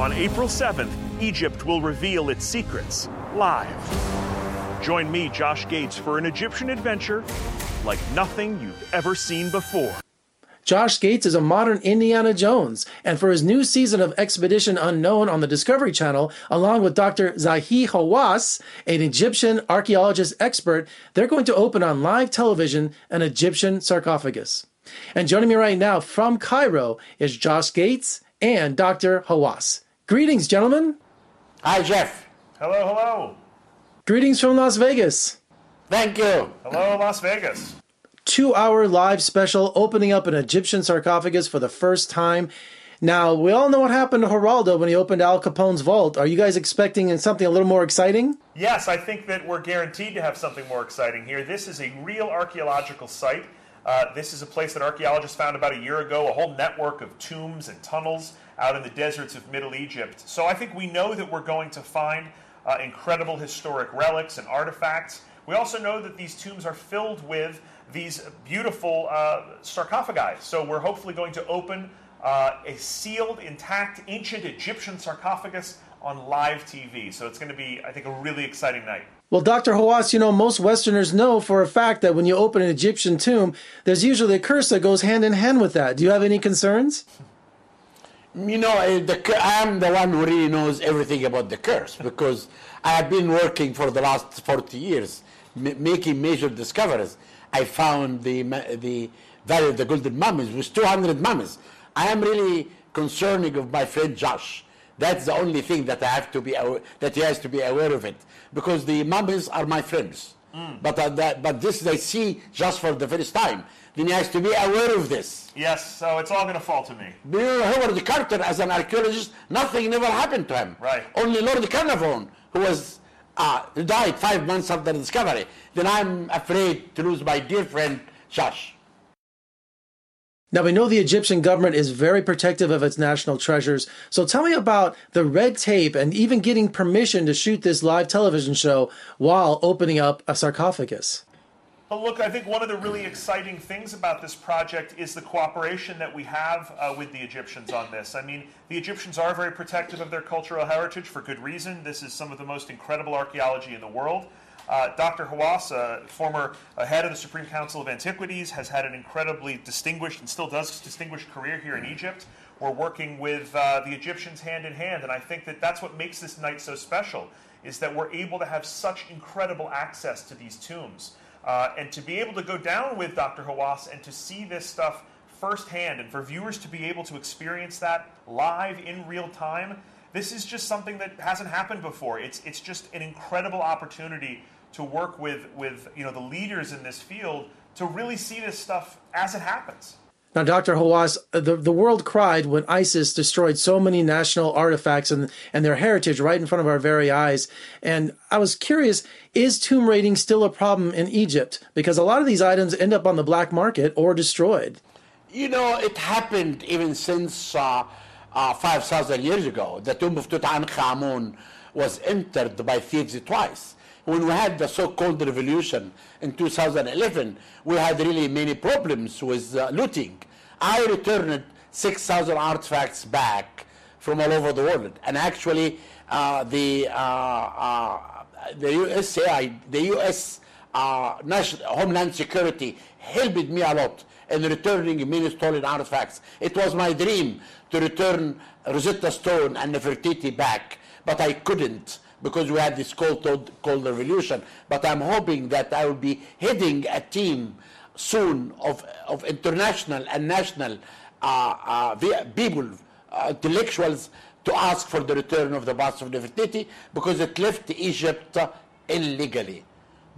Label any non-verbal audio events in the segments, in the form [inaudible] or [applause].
On April 7th, Egypt will reveal its secrets live. Join me, Josh Gates, for an Egyptian adventure like nothing you've ever seen before. Josh Gates is a modern Indiana Jones, and for his new season of Expedition Unknown on the Discovery Channel, along with Dr. Zahi Hawass, an Egyptian archaeologist expert, they're going to open on live television an Egyptian sarcophagus. And joining me right now from Cairo is Josh Gates and Dr. Hawass. Greetings, gentlemen. Hi, Jeff. Hello, hello. Greetings from Las Vegas. Thank you. Hello, Las Vegas. Two hour live special opening up an Egyptian sarcophagus for the first time. Now, we all know what happened to Geraldo when he opened Al Capone's vault. Are you guys expecting something a little more exciting? Yes, I think that we're guaranteed to have something more exciting here. This is a real archaeological site. Uh, this is a place that archaeologists found about a year ago, a whole network of tombs and tunnels out in the deserts of Middle Egypt. So I think we know that we're going to find uh, incredible historic relics and artifacts. We also know that these tombs are filled with these beautiful uh, sarcophagi. So we're hopefully going to open uh, a sealed, intact, ancient Egyptian sarcophagus on live TV. So it's going to be, I think, a really exciting night. Well, Dr. Hawass, you know, most Westerners know for a fact that when you open an Egyptian tomb, there's usually a curse that goes hand in hand with that. Do you have any concerns? [laughs] You know, the, I'm the one who really knows everything about the curse because I have been working for the last 40 years making major discoveries. I found the, the Valley of the Golden Mummies with 200 mummies. I am really concerning of my friend Josh. That's the only thing that I have to be that he has to be aware of it because the mummies are my friends. Mm. But uh, that, but this they see just for the first time. Then he has to be aware of this. Yes, so it's all going to fall to me. Know, Howard Carter, as an archaeologist, nothing never happened to him. Right. Only Lord Carnarvon, who was uh, died five months after the discovery. Then I'm afraid to lose my dear friend Josh. Now, we know the Egyptian government is very protective of its national treasures. So tell me about the red tape and even getting permission to shoot this live television show while opening up a sarcophagus. Well, look, I think one of the really exciting things about this project is the cooperation that we have uh, with the Egyptians on this. I mean, the Egyptians are very protective of their cultural heritage for good reason. This is some of the most incredible archaeology in the world. Uh, Dr. Hawass, uh, former uh, head of the Supreme Council of Antiquities, has had an incredibly distinguished and still does distinguished career here in Egypt. We're working with uh, the Egyptians hand in hand, and I think that that's what makes this night so special, is that we're able to have such incredible access to these tombs. Uh, and to be able to go down with Dr. Hawass and to see this stuff firsthand, and for viewers to be able to experience that live in real time, this is just something that hasn't happened before. It's, it's just an incredible opportunity to work with, with you know, the leaders in this field to really see this stuff as it happens. Now, Dr. Hawass, the, the world cried when ISIS destroyed so many national artifacts and, and their heritage right in front of our very eyes. And I was curious, is tomb raiding still a problem in Egypt? Because a lot of these items end up on the black market or destroyed. You know, it happened even since uh, uh, 5,000 years ago. The tomb of Tutankhamun was entered by thieves twice when we had the so-called revolution in 2011, we had really many problems with uh, looting. I returned 6,000 artifacts back from all over the world, and actually uh, the uh, uh the the U.S. Uh, National Homeland Security helped me a lot in returning many stolen artifacts. It was my dream to return Rosetta Stone and Nefertiti back, but I couldn't because we had this cold, cold revolution. But I'm hoping that I will be heading a team soon of, of international and national uh, uh, people, uh, intellectuals, to ask for the return of the bust of Nefertiti because it left Egypt illegally.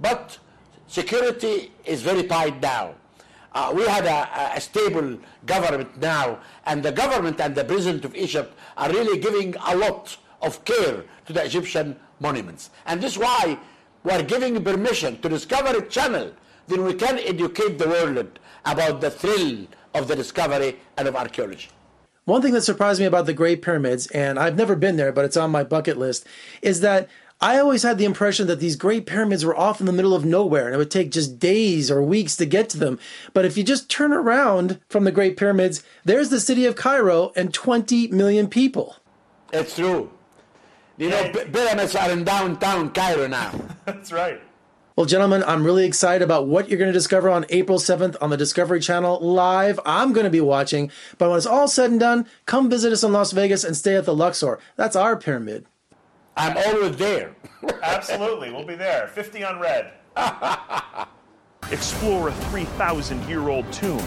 But security is very tight now. Uh, we have a, a, stable government now, and the government and the president of Egypt are really giving a lot of care to the Egyptian monuments. And this is why we're giving permission to Discovery Channel, then we can educate the world about the thrill of the discovery and of archaeology. One thing that surprised me about the Great Pyramids, and I've never been there, but it's on my bucket list, is that I always had the impression that these great pyramids were off in the middle of nowhere and it would take just days or weeks to get to them. But if you just turn around from the Great Pyramids, there's the city of Cairo and 20 million people. It's true. You know, And- p- pyramids are in downtown Cairo now. [laughs] That's right. Well, gentlemen, I'm really excited about what you're going to discover on April 7th on the Discovery Channel live. I'm going to be watching, but when it's all said and done, come visit us in Las Vegas and stay at the Luxor. That's our pyramid. I'm always there. [laughs] Absolutely. We'll be there. 50 on red. [laughs] Explore a 3,000 year old tomb.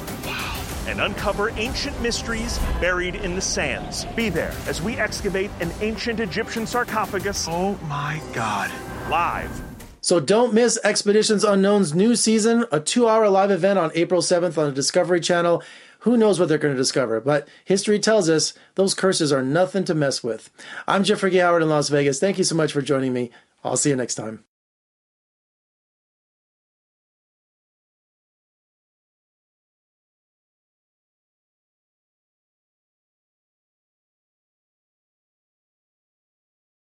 And uncover ancient mysteries buried in the sands. Be there as we excavate an ancient Egyptian sarcophagus. Oh my God. Live. So don't miss Expeditions Unknown's new season, a two hour live event on April 7th on the Discovery Channel. Who knows what they're going to discover? But history tells us those curses are nothing to mess with. I'm Jeffrey G. Howard in Las Vegas. Thank you so much for joining me. I'll see you next time.